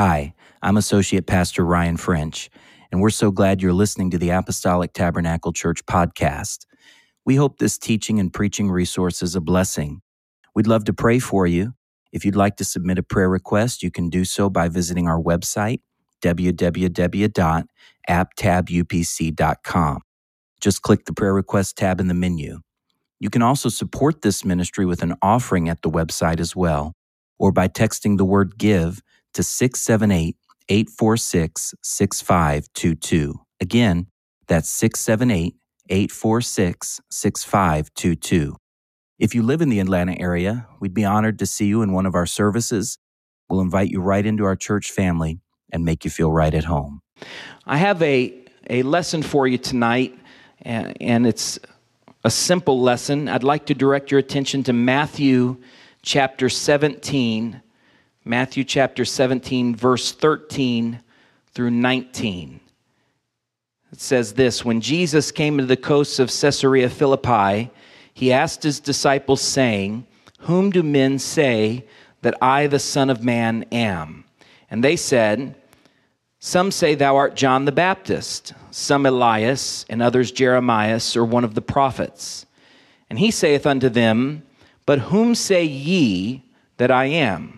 Hi, I'm Associate Pastor Ryan French, and we're so glad you're listening to the Apostolic Tabernacle Church podcast. We hope this teaching and preaching resource is a blessing. We'd love to pray for you. If you'd like to submit a prayer request, you can do so by visiting our website, www.aptabupc.com. Just click the prayer request tab in the menu. You can also support this ministry with an offering at the website as well, or by texting the word give to 678 846 6522. Again, that's 678 846 6522. If you live in the Atlanta area, we'd be honored to see you in one of our services. We'll invite you right into our church family and make you feel right at home. I have a, a lesson for you tonight, and, and it's a simple lesson. I'd like to direct your attention to Matthew chapter 17, Matthew chapter 17, verse 13 through 19. It says this When Jesus came to the coasts of Caesarea Philippi, he asked his disciples, saying, Whom do men say that I, the Son of Man, am? And they said, Some say thou art John the Baptist, some Elias, and others Jeremias, or one of the prophets. And he saith unto them, But whom say ye that I am?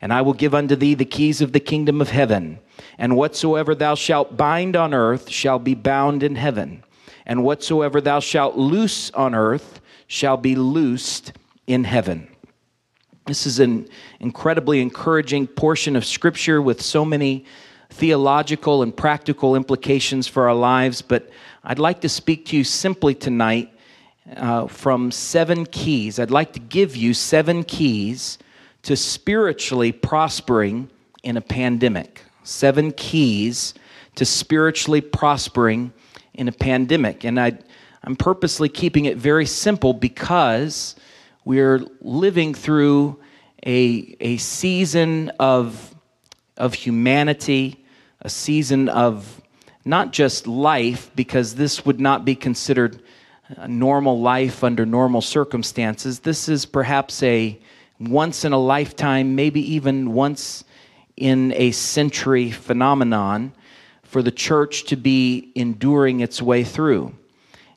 And I will give unto thee the keys of the kingdom of heaven. And whatsoever thou shalt bind on earth shall be bound in heaven. And whatsoever thou shalt loose on earth shall be loosed in heaven. This is an incredibly encouraging portion of Scripture with so many theological and practical implications for our lives. But I'd like to speak to you simply tonight uh, from seven keys. I'd like to give you seven keys to spiritually prospering in a pandemic. Seven keys to spiritually prospering in a pandemic. And I, I'm purposely keeping it very simple because we're living through a, a season of, of humanity, a season of not just life, because this would not be considered a normal life under normal circumstances. This is perhaps a once in a lifetime, maybe even once in a century phenomenon for the church to be enduring its way through.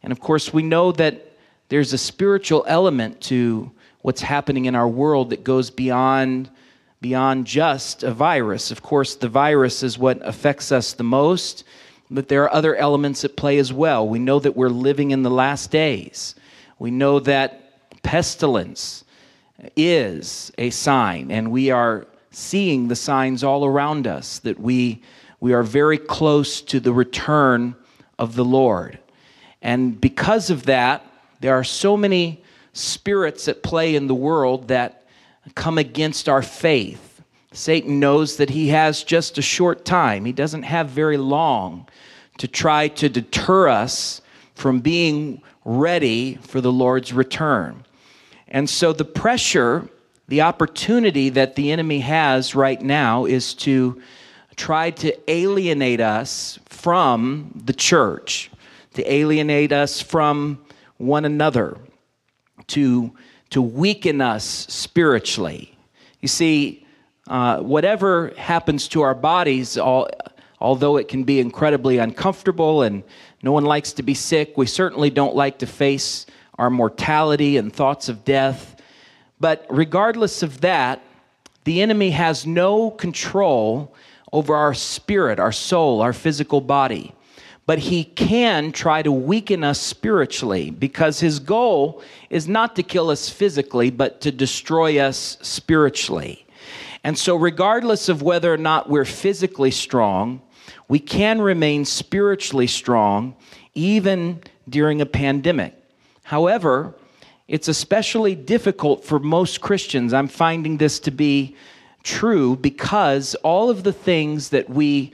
And of course, we know that there's a spiritual element to what's happening in our world that goes beyond beyond just a virus. Of course, the virus is what affects us the most, but there are other elements at play as well. We know that we're living in the last days. We know that pestilence is a sign, and we are seeing the signs all around us that we, we are very close to the return of the Lord. And because of that, there are so many spirits at play in the world that come against our faith. Satan knows that he has just a short time, he doesn't have very long to try to deter us from being ready for the Lord's return. And so the pressure, the opportunity that the enemy has right now is to try to alienate us from the church, to alienate us from one another, to, to weaken us spiritually. You see, uh, whatever happens to our bodies, all, although it can be incredibly uncomfortable and no one likes to be sick, we certainly don't like to face our mortality and thoughts of death. But regardless of that, the enemy has no control over our spirit, our soul, our physical body. But he can try to weaken us spiritually because his goal is not to kill us physically, but to destroy us spiritually. And so, regardless of whether or not we're physically strong, we can remain spiritually strong even during a pandemic. However, it's especially difficult for most Christians. I'm finding this to be true because all of the things that we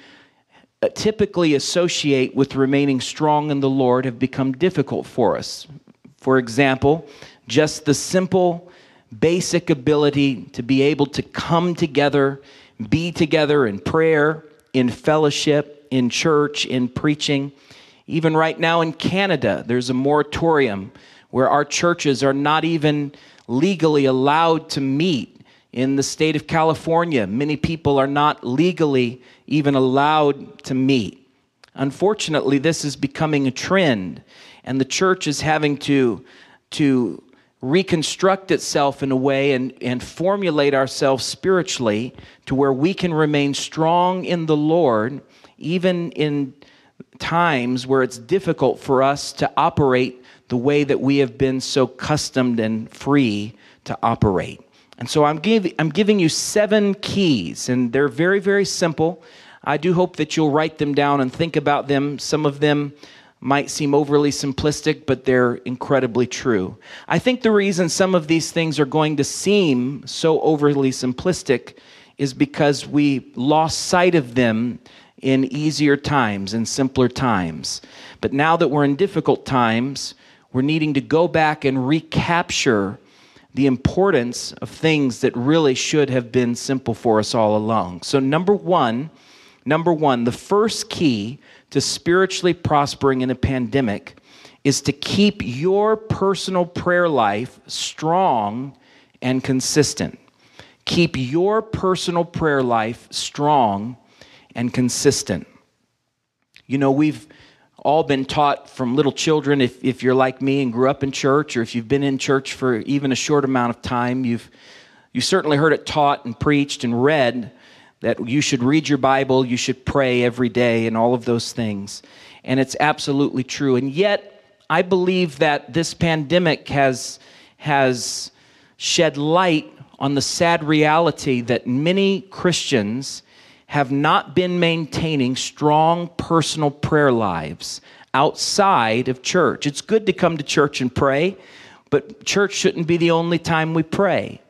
uh, typically associate with remaining strong in the Lord have become difficult for us. For example, just the simple, basic ability to be able to come together, be together in prayer, in fellowship, in church, in preaching. Even right now in Canada, there's a moratorium where our churches are not even legally allowed to meet. In the state of California, many people are not legally even allowed to meet. Unfortunately, this is becoming a trend, and the church is having to, to reconstruct itself in a way and, and formulate ourselves spiritually to where we can remain strong in the Lord, even in times where it's difficult for us to operate the way that we have been so accustomed and free to operate. And so I'm, give, I'm giving you seven keys, and they're very, very simple. I do hope that you'll write them down and think about them. Some of them might seem overly simplistic, but they're incredibly true. I think the reason some of these things are going to seem so overly simplistic is because we lost sight of them in easier times and simpler times. But now that we're in difficult times, we're needing to go back and recapture the importance of things that really should have been simple for us all along. So, number one, number one, the first key to spiritually prospering in a pandemic is to keep your personal prayer life strong and consistent. Keep your personal prayer life strong and consistent. You know, we've all been taught from little children, if, if you're like me and grew up in church, or if you've been in church for even a short amount of time, you've you certainly heard it taught and preached and read that you should read your Bible, you should pray every day, and all of those things. And it's absolutely true. And yet, I believe that this pandemic has, has shed light on the sad reality that many Christians have not been maintaining strong personal prayer lives outside of church. It's good to come to church and pray, but church shouldn't be the only time we pray.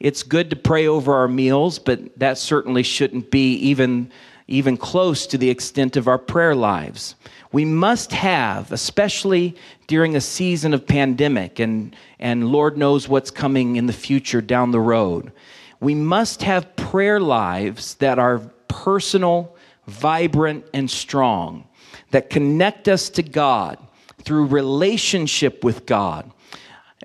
It's good to pray over our meals, but that certainly shouldn't be even, even close to the extent of our prayer lives. We must have, especially during a season of pandemic, and, and Lord knows what's coming in the future down the road. We must have prayer lives that are personal, vibrant, and strong that connect us to God through relationship with God.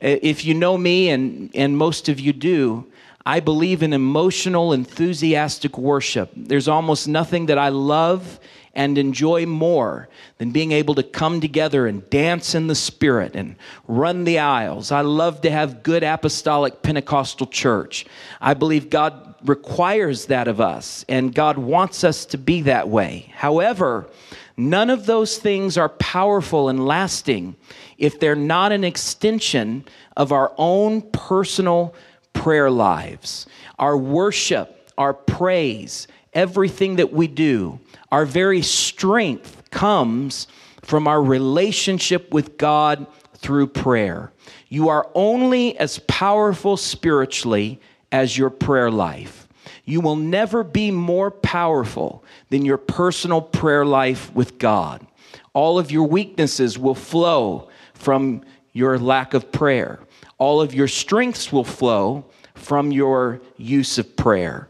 If you know me, and, and most of you do, I believe in emotional, enthusiastic worship. There's almost nothing that I love and enjoy more than being able to come together and dance in the Spirit and run the aisles. I love to have good apostolic Pentecostal church. I believe God requires that of us, and God wants us to be that way. However, none of those things are powerful and lasting if they're not an extension of our own personal prayer lives. Our worship, our praise, everything that we do our very strength comes from our relationship with God through prayer. You are only as powerful spiritually as your prayer life. You will never be more powerful than your personal prayer life with God. All of your weaknesses will flow from your lack of prayer. All of your strengths will flow from your use of prayer.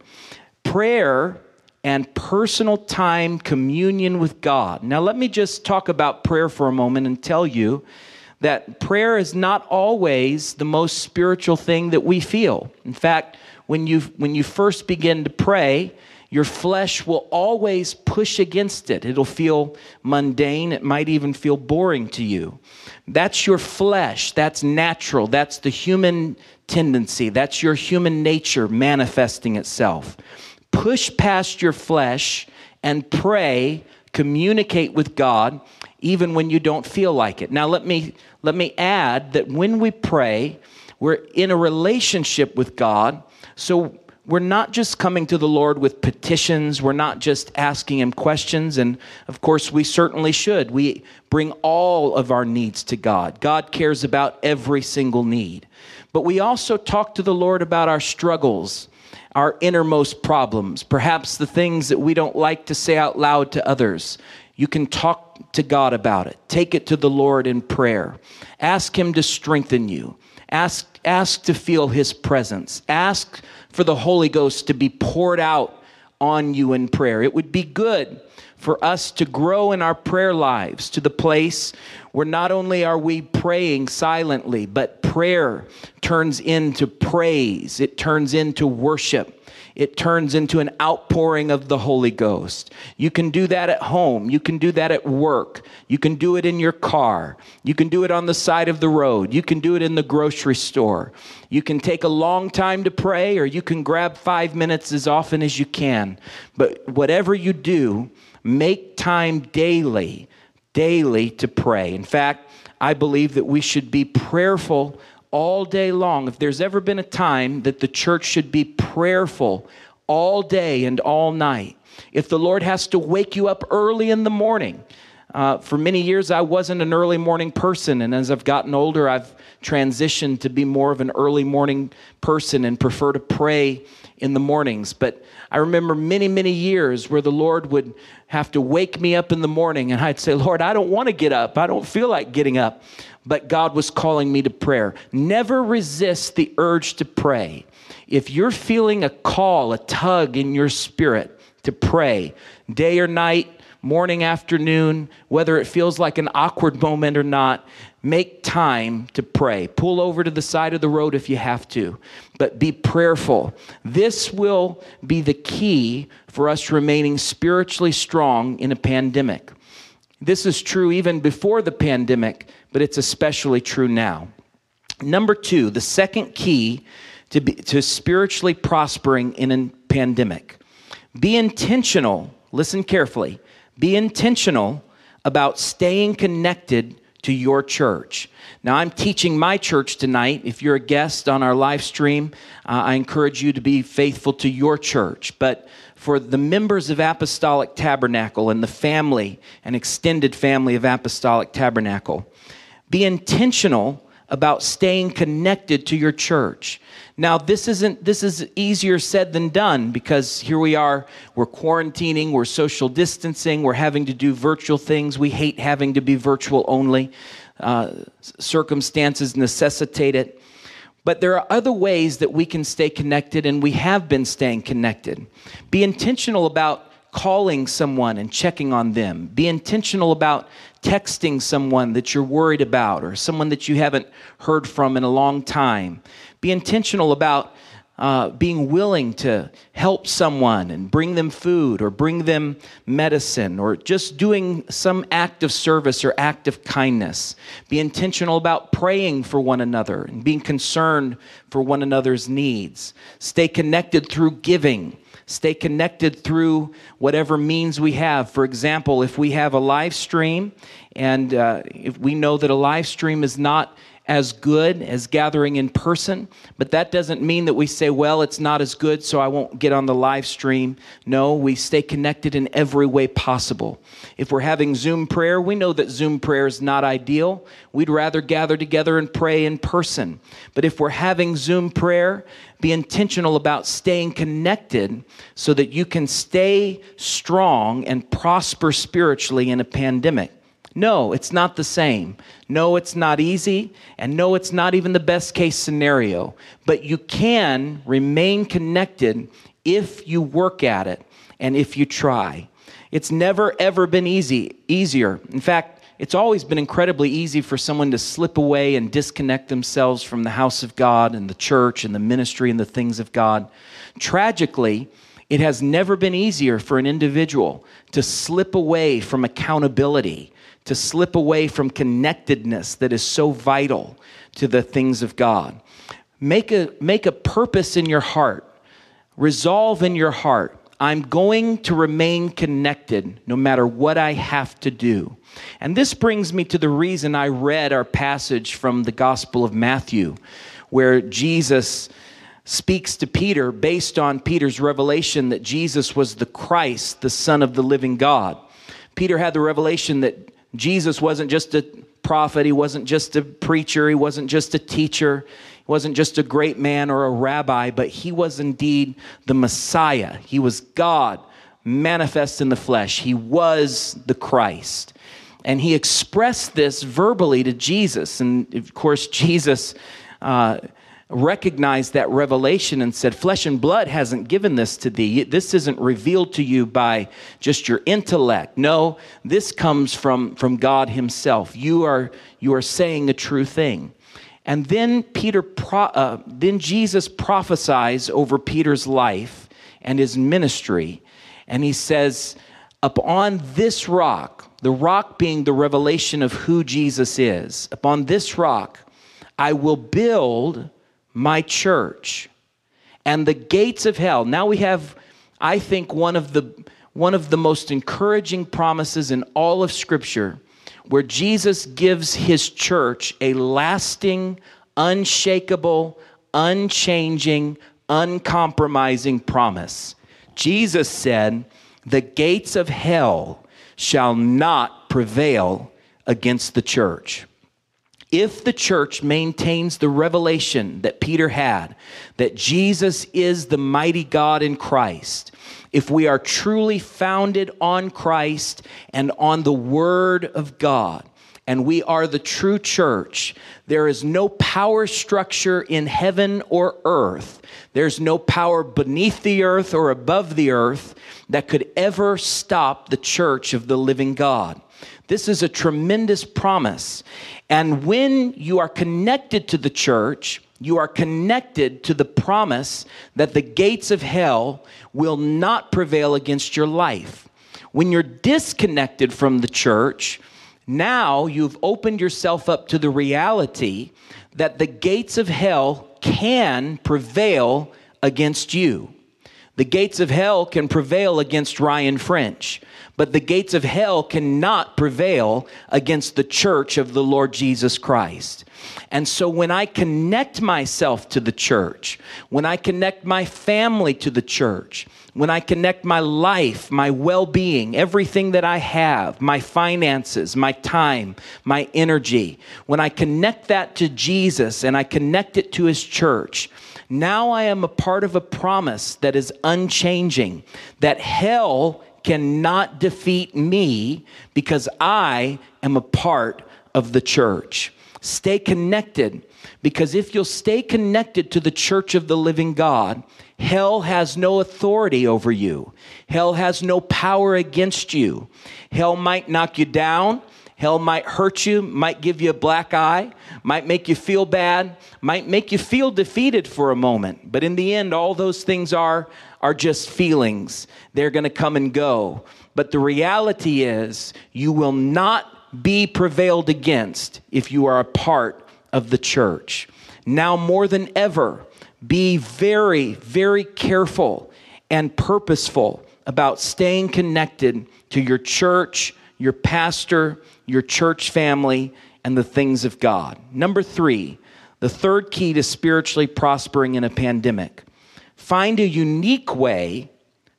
Prayer and personal time communion with God. Now, let me just talk about prayer for a moment and tell you that prayer is not always the most spiritual thing that we feel. In fact, when you, when you first begin to pray, your flesh will always push against it. It'll feel mundane. It might even feel boring to you. That's your flesh. That's natural. That's the human tendency. That's your human nature manifesting itself push past your flesh and pray, communicate with God even when you don't feel like it. Now let me let me add that when we pray, we're in a relationship with God. So we're not just coming to the Lord with petitions, we're not just asking him questions and of course we certainly should. We bring all of our needs to God. God cares about every single need. But we also talk to the Lord about our struggles our innermost problems, perhaps the things that we don't like to say out loud to others. You can talk to God about it. Take it to the Lord in prayer. Ask Him to strengthen you. Ask, ask to feel His presence. Ask for the Holy Ghost to be poured out on you in prayer. It would be good for us to grow in our prayer lives to the place where not only are we praying silently, but prayer turns into praise, it turns into worship. It turns into an outpouring of the Holy Ghost. You can do that at home. You can do that at work. You can do it in your car. You can do it on the side of the road. You can do it in the grocery store. You can take a long time to pray, or you can grab five minutes as often as you can. But whatever you do, Make time daily, daily to pray. In fact, I believe that we should be prayerful all day long. If there's ever been a time that the church should be prayerful all day and all night, if the Lord has to wake you up early in the morning, uh, for many years, I wasn't an early morning person, and as I've gotten older, I've transitioned to be more of an early morning person and prefer to pray in the mornings. But I remember many, many years where the Lord would have to wake me up in the morning and I'd say, Lord, I don't want to get up. I don't feel like getting up. But God was calling me to prayer. Never resist the urge to pray. If you're feeling a call, a tug in your spirit to pray, day or night, morning, afternoon, whether it feels like an awkward moment or not, make time to pray. Pull over to the side of the road if you have to, but be prayerful. This will be the key for us remaining spiritually strong in a pandemic. This is true even before the pandemic, but it's especially true now. Number two, the second key to, be, to spiritually prospering in a pandemic be intentional, listen carefully, be intentional about staying connected to your church. Now, I'm teaching my church tonight. If you're a guest on our live stream, uh, I encourage you to be faithful to your church. But for the members of Apostolic Tabernacle and the family and extended family of Apostolic Tabernacle, be intentional about staying connected to your church. Now, this isn't this is easier said than done because here we are, we're quarantining, we're social distancing, we're having to do virtual things. We hate having to be virtual only. Uh, circumstances necessitate it. But there are other ways that we can stay connected, and we have been staying connected. Be intentional about calling someone and checking on them. Be intentional about texting someone that you're worried about or someone that you haven't heard from in a long time. Be intentional about uh, being willing to help someone and bring them food or bring them medicine or just doing some act of service or act of kindness. Be intentional about praying for one another and being concerned for one another's needs. Stay connected through giving. Stay connected through whatever means we have. For example, if we have a live stream and uh, if we know that a live stream is not as good as gathering in person, but that doesn't mean that we say, well, it's not as good, so I won't get on the live stream. No, we stay connected in every way possible. If we're having Zoom prayer, we know that Zoom prayer is not ideal. We'd rather gather together and pray in person. But if we're having Zoom prayer, be intentional about staying connected so that you can stay strong and prosper spiritually in a pandemic. No, it's not the same. No, it's not easy. And no, it's not even the best case scenario. But you can remain connected if you work at it and if you try. It's never, ever been easy, easier. In fact, it's always been incredibly easy for someone to slip away and disconnect themselves from the house of God and the church and the ministry and the things of God. Tragically, it has never been easier for an individual to slip away from accountability to slip away from connectedness that is so vital to the things of God. Make a, make a purpose in your heart, resolve in your heart. I'm going to remain connected no matter what I have to do. And this brings me to the reason I read our passage from the Gospel of Matthew, where Jesus speaks to Peter based on Peter's revelation that Jesus was the Christ, the Son of the living God. Peter had the revelation that Jesus wasn't just a prophet, he wasn't just a preacher, he wasn't just a teacher. He wasn't just a great man or a rabbi, but he was indeed the Messiah. He was God manifest in the flesh. He was the Christ. And he expressed this verbally to Jesus. And of course, Jesus uh, recognized that revelation and said, Flesh and blood hasn't given this to thee. This isn't revealed to you by just your intellect. No, this comes from, from God Himself. You are, you are saying a true thing. And then Peter, pro, uh, then Jesus prophesies over Peter's life and his ministry, and he says, "Upon this rock, the rock being the revelation of who Jesus is, upon this rock, I will build my church, and the gates of hell." Now we have, I think, one of the one of the most encouraging promises in all of Scripture where Jesus gives his church a lasting, unshakable, unchanging, uncompromising promise. Jesus said, The gates of hell shall not prevail against the church. If the church maintains the revelation that Peter had, that Jesus is the mighty God in Christ, if we are truly founded on Christ and on the Word of God, and we are the true church, there is no power structure in heaven or earth, there's no power beneath the earth or above the earth that could ever stop the church of the living God. This is a tremendous promise. And when you are connected to the church, you are connected to the promise that the gates of hell will not prevail against your life. When you're disconnected from the church, now you've opened yourself up to the reality that the gates of hell can prevail against you. The gates of hell can prevail against Ryan French, but the gates of hell cannot prevail against the church of the Lord Jesus Christ. And so when I connect myself to the church, when I connect my family to the church, when I connect my life, my well being, everything that I have, my finances, my time, my energy, when I connect that to Jesus and I connect it to his church, now I am a part of a promise that is unchanging, that hell cannot defeat me because I am a part of the church. Stay connected because if you'll stay connected to the church of the living God, hell has no authority over you. Hell has no power against you. Hell might knock you down. Hell might hurt you, might give you a black eye, might make you feel bad, might make you feel defeated for a moment. But in the end, all those things are, are just feelings. They're going to come and go. But the reality is, you will not be prevailed against if you are a part of the church. Now, more than ever, be very, very careful and purposeful about staying connected to your church, your pastor, your church family, and the things of God. Number three, the third key to spiritually prospering in a pandemic find a unique way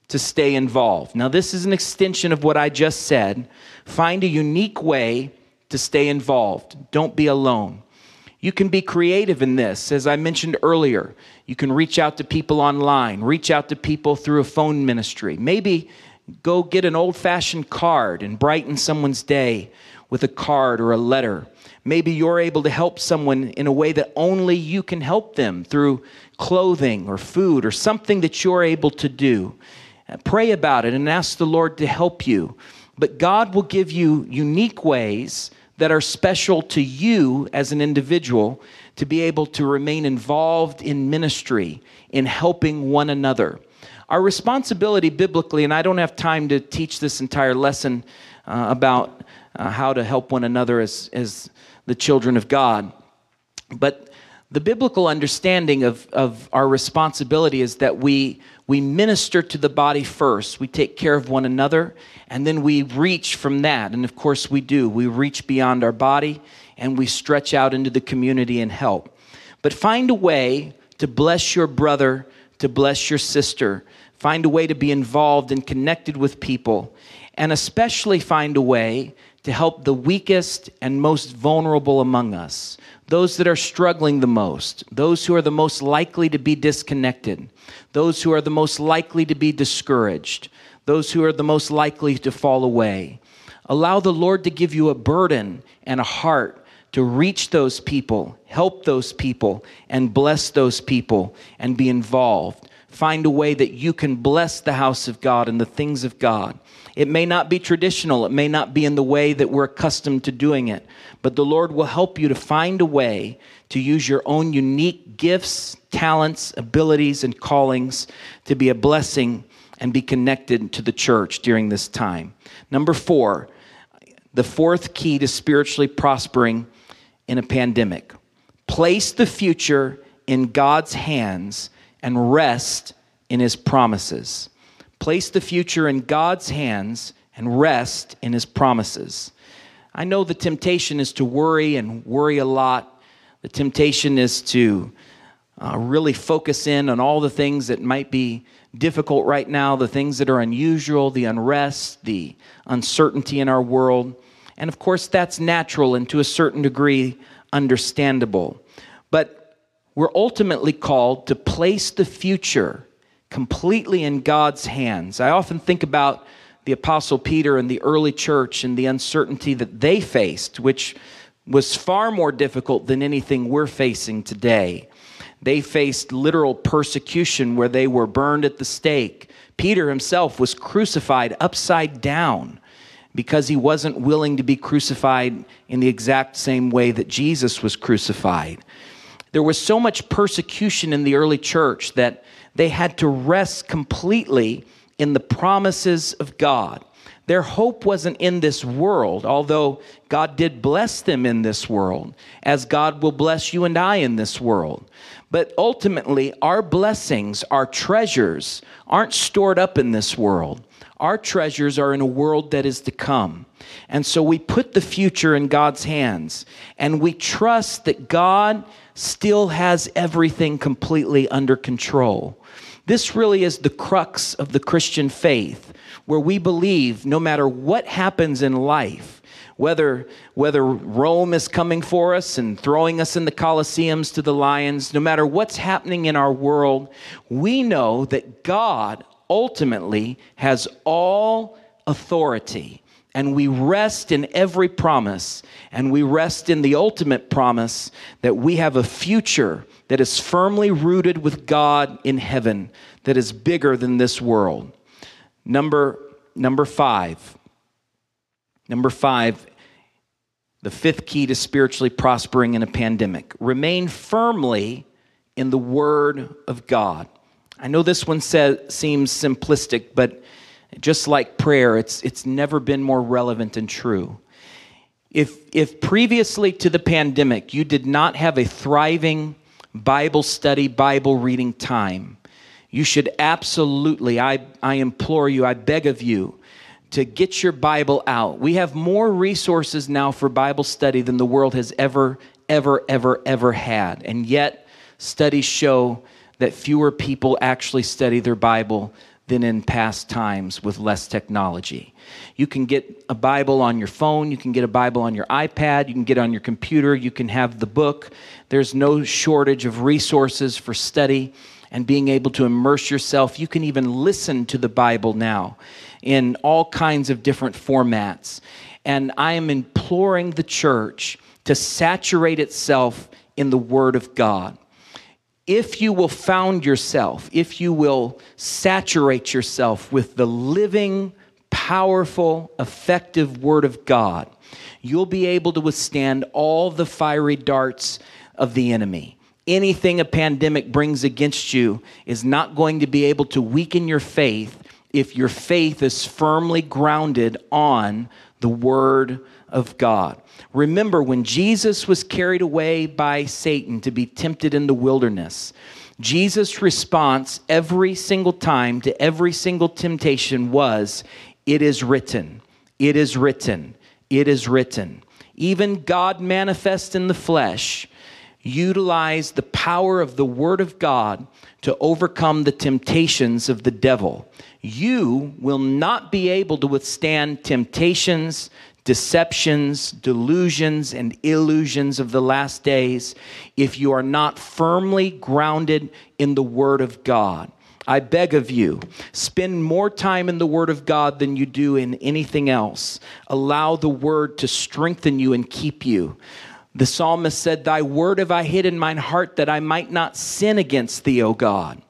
to stay involved. Now, this is an extension of what I just said. Find a unique way to stay involved. Don't be alone. You can be creative in this. As I mentioned earlier, you can reach out to people online, reach out to people through a phone ministry. Maybe go get an old fashioned card and brighten someone's day with a card or a letter. Maybe you're able to help someone in a way that only you can help them through clothing or food or something that you're able to do. Uh, pray about it and ask the Lord to help you. But God will give you unique ways that are special to you as an individual to be able to remain involved in ministry, in helping one another. Our responsibility biblically, and I don't have time to teach this entire lesson uh, about uh, how to help one another as, as the children of God, but the biblical understanding of, of our responsibility is that we, we minister to the body first. We take care of one another, and then we reach from that. And of course, we do. We reach beyond our body and we stretch out into the community and help. But find a way to bless your brother, to bless your sister. Find a way to be involved and connected with people, and especially find a way to help the weakest and most vulnerable among us those that are struggling the most, those who are the most likely to be disconnected, those who are the most likely to be discouraged, those who are the most likely to fall away. Allow the Lord to give you a burden and a heart to reach those people, help those people, and bless those people and be involved. Find a way that you can bless the house of God and the things of God. It may not be traditional, it may not be in the way that we're accustomed to doing it, but the Lord will help you to find a way to use your own unique gifts, talents, abilities, and callings to be a blessing and be connected to the church during this time. Number four, the fourth key to spiritually prospering in a pandemic place the future in God's hands and rest in his promises. Place the future in God's hands and rest in his promises. I know the temptation is to worry and worry a lot. The temptation is to uh, really focus in on all the things that might be difficult right now, the things that are unusual, the unrest, the uncertainty in our world. And of course, that's natural and to a certain degree understandable. But we're ultimately called to place the future completely in God's hands. I often think about the Apostle Peter and the early church and the uncertainty that they faced, which was far more difficult than anything we're facing today. They faced literal persecution where they were burned at the stake. Peter himself was crucified upside down because he wasn't willing to be crucified in the exact same way that Jesus was crucified. There was so much persecution in the early church that they had to rest completely in the promises of God. Their hope wasn't in this world, although God did bless them in this world, as God will bless you and I in this world. But ultimately, our blessings, our treasures, aren't stored up in this world. Our treasures are in a world that is to come. And so we put the future in God's hands and we trust that God still has everything completely under control. This really is the crux of the Christian faith, where we believe no matter what happens in life, whether, whether Rome is coming for us and throwing us in the Colosseums to the lions, no matter what's happening in our world, we know that God ultimately has all authority. And we rest in every promise, and we rest in the ultimate promise that we have a future that is firmly rooted with God in heaven, that is bigger than this world. Number, number five. Number five, the fifth key to spiritually prospering in a pandemic remain firmly in the Word of God. I know this one says, seems simplistic, but just like prayer, it's, it's never been more relevant and true. If, if previously to the pandemic you did not have a thriving Bible study, Bible reading time. You should absolutely, I, I implore you, I beg of you, to get your Bible out. We have more resources now for Bible study than the world has ever, ever, ever, ever had. And yet, studies show that fewer people actually study their Bible than in past times with less technology. You can get a Bible on your phone, you can get a Bible on your iPad, you can get on your computer, you can have the book. There's no shortage of resources for study and being able to immerse yourself. You can even listen to the Bible now in all kinds of different formats. And I am imploring the church to saturate itself in the Word of God if you will found yourself, if you will saturate yourself with the living, powerful, effective Word of God, you'll be able to withstand all the fiery darts of the enemy. Anything a pandemic brings against you is not going to be able to weaken your faith if your faith is firmly grounded on the Word of God. Remember, when Jesus was carried away by Satan to be tempted in the wilderness, Jesus' response every single time to every single temptation was, It is written, it is written, it is written. Even God manifest in the flesh utilized the power of the Word of God to overcome the temptations of the devil. You will not be able to withstand temptations deceptions, delusions, and illusions of the last days if you are not firmly grounded in the Word of God. I beg of you, spend more time in the Word of God than you do in anything else. Allow the Word to strengthen you and keep you. The psalmist said, Thy word have I hid in mine heart that I might not sin against thee, O God.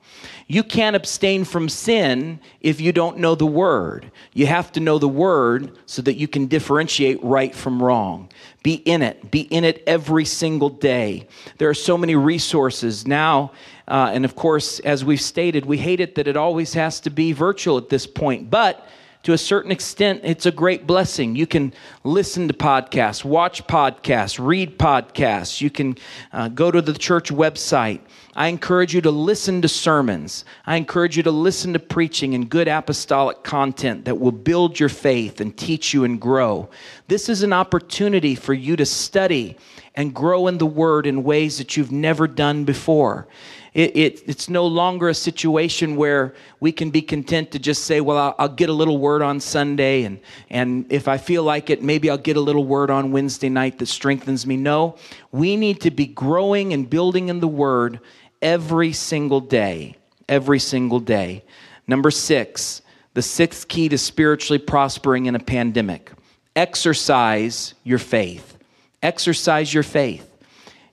You can't abstain from sin if you don't know the word. You have to know the word so that you can differentiate right from wrong. Be in it, be in it every single day. There are so many resources now. Uh, and of course, as we've stated, we hate it that it always has to be virtual at this point. But to a certain extent, it's a great blessing. You can listen to podcasts, watch podcasts, read podcasts. You can uh, go to the church website. I encourage you to listen to sermons. I encourage you to listen to preaching and good apostolic content that will build your faith and teach you and grow. This is an opportunity for you to study and grow in the Word in ways that you've never done before. It, it, it's no longer a situation where we can be content to just say, well, I'll, I'll, get a little word on Sunday, and, and if I feel like it, maybe I'll get a little word on Wednesday night that strengthens me. No, we need to be growing and building in the Word every single day. Every single day. Number six, the sixth key to spiritually prospering in a pandemic exercise your faith. Exercise your faith.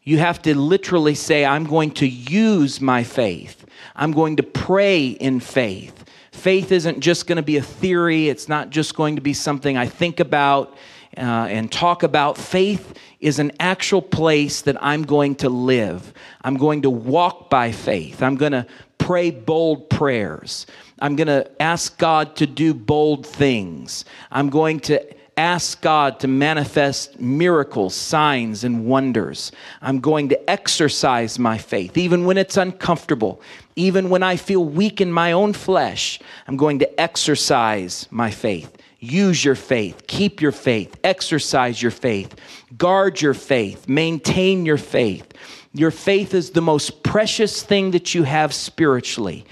You have to literally say, I'm going to use my faith. I'm going to pray in faith. Faith isn't just going to be a theory, it's not just going to be something I think about uh, and talk about. Faith is an actual place that I'm going to live. I'm going to walk by faith. I'm going to pray bold prayers. I'm going to ask God to do bold things. I'm going to ask God to manifest miracles, signs, and wonders. I'm going to exercise my faith, even when it's uncomfortable, even when I feel weak in my own flesh. I'm going to exercise my faith. Use your faith, keep your faith, exercise your faith, guard your faith, maintain your faith. Your faith is the most precious thing that you have spiritually.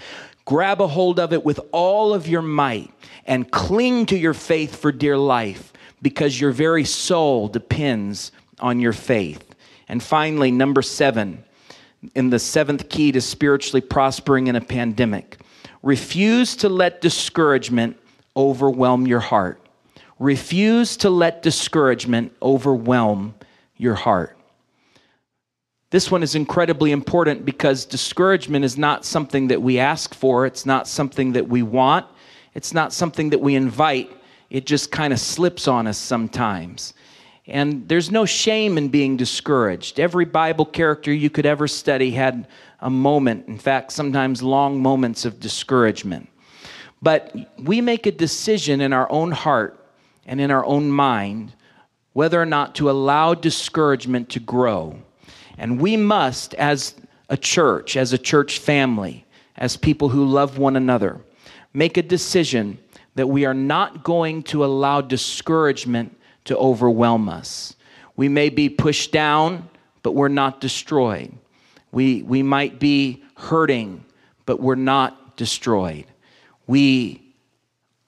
Grab a hold of it with all of your might and cling to your faith for dear life because your very soul depends on your faith. And finally, number seven, in the seventh key to spiritually prospering in a pandemic, refuse to let discouragement overwhelm your heart. Refuse to let discouragement overwhelm your heart. This one is incredibly important because discouragement is not something that we ask for, it's not something that we want, it's not something that we invite it just kind of slips on us sometimes. And there's no shame in being discouraged. Every Bible character you could ever study had a moment, in fact, sometimes long moments of discouragement. But we make a decision in our own heart and in our own mind whether or not to allow discouragement to grow. And we must, as a church, as a church family, as people who love one another, make a decision that we are not going to allow discouragement to overwhelm us. We may be pushed down, but we're not destroyed. We, we might be hurting, but we're not destroyed. We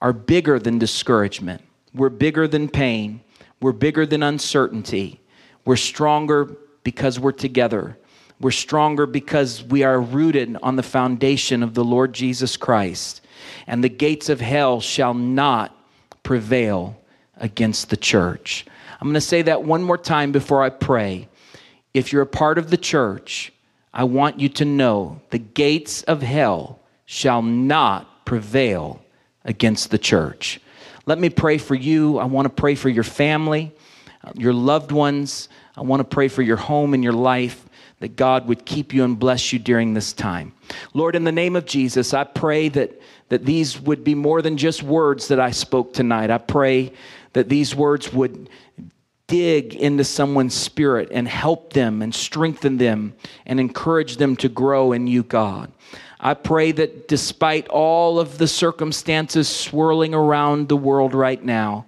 are bigger than discouragement. We're bigger than pain. We're bigger than uncertainty. We're stronger because we're together. We're stronger because we are rooted on the foundation of the Lord Jesus Christ and the gates of hell shall not prevail against the church. I'm going to say that one more time before I pray. If you're a part of the church, I want you to know the gates of hell shall not prevail against the church. Let me pray for you. I want to pray for your family, uh, your loved ones. I want to pray for your home and your life that God would keep you and bless you during this time. Lord, in the name of Jesus, I pray that that these would be more than just words that I spoke tonight. I pray that these words would dig into someone's spirit and help them and strengthen them and encourage them to grow in you, God. I pray that despite all of the circumstances swirling around the world right now,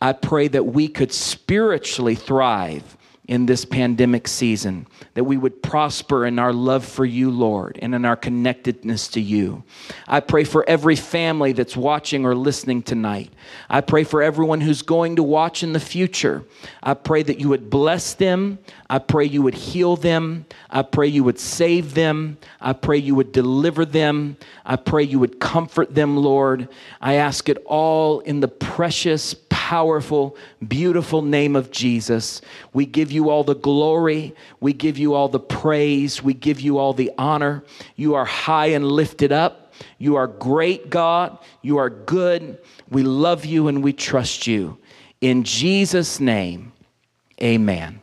I pray that we could spiritually thrive in this pandemic season, that we would prosper in our love for you, Lord, and in our connectedness to you. I pray for every family that's watching or listening tonight. I pray for everyone who's going to watch in the future. I pray that you would bless them. I pray you would heal them. I pray you would save them. I pray you would deliver them. I pray you would comfort them, Lord. I ask it all in the precious, powerful, beautiful name of Jesus. We give you all the glory. We give you all the praise. We give you all the honor. You are high and lifted up. You are great, God. You are good. We love you and we trust you. In Jesus' name, amen.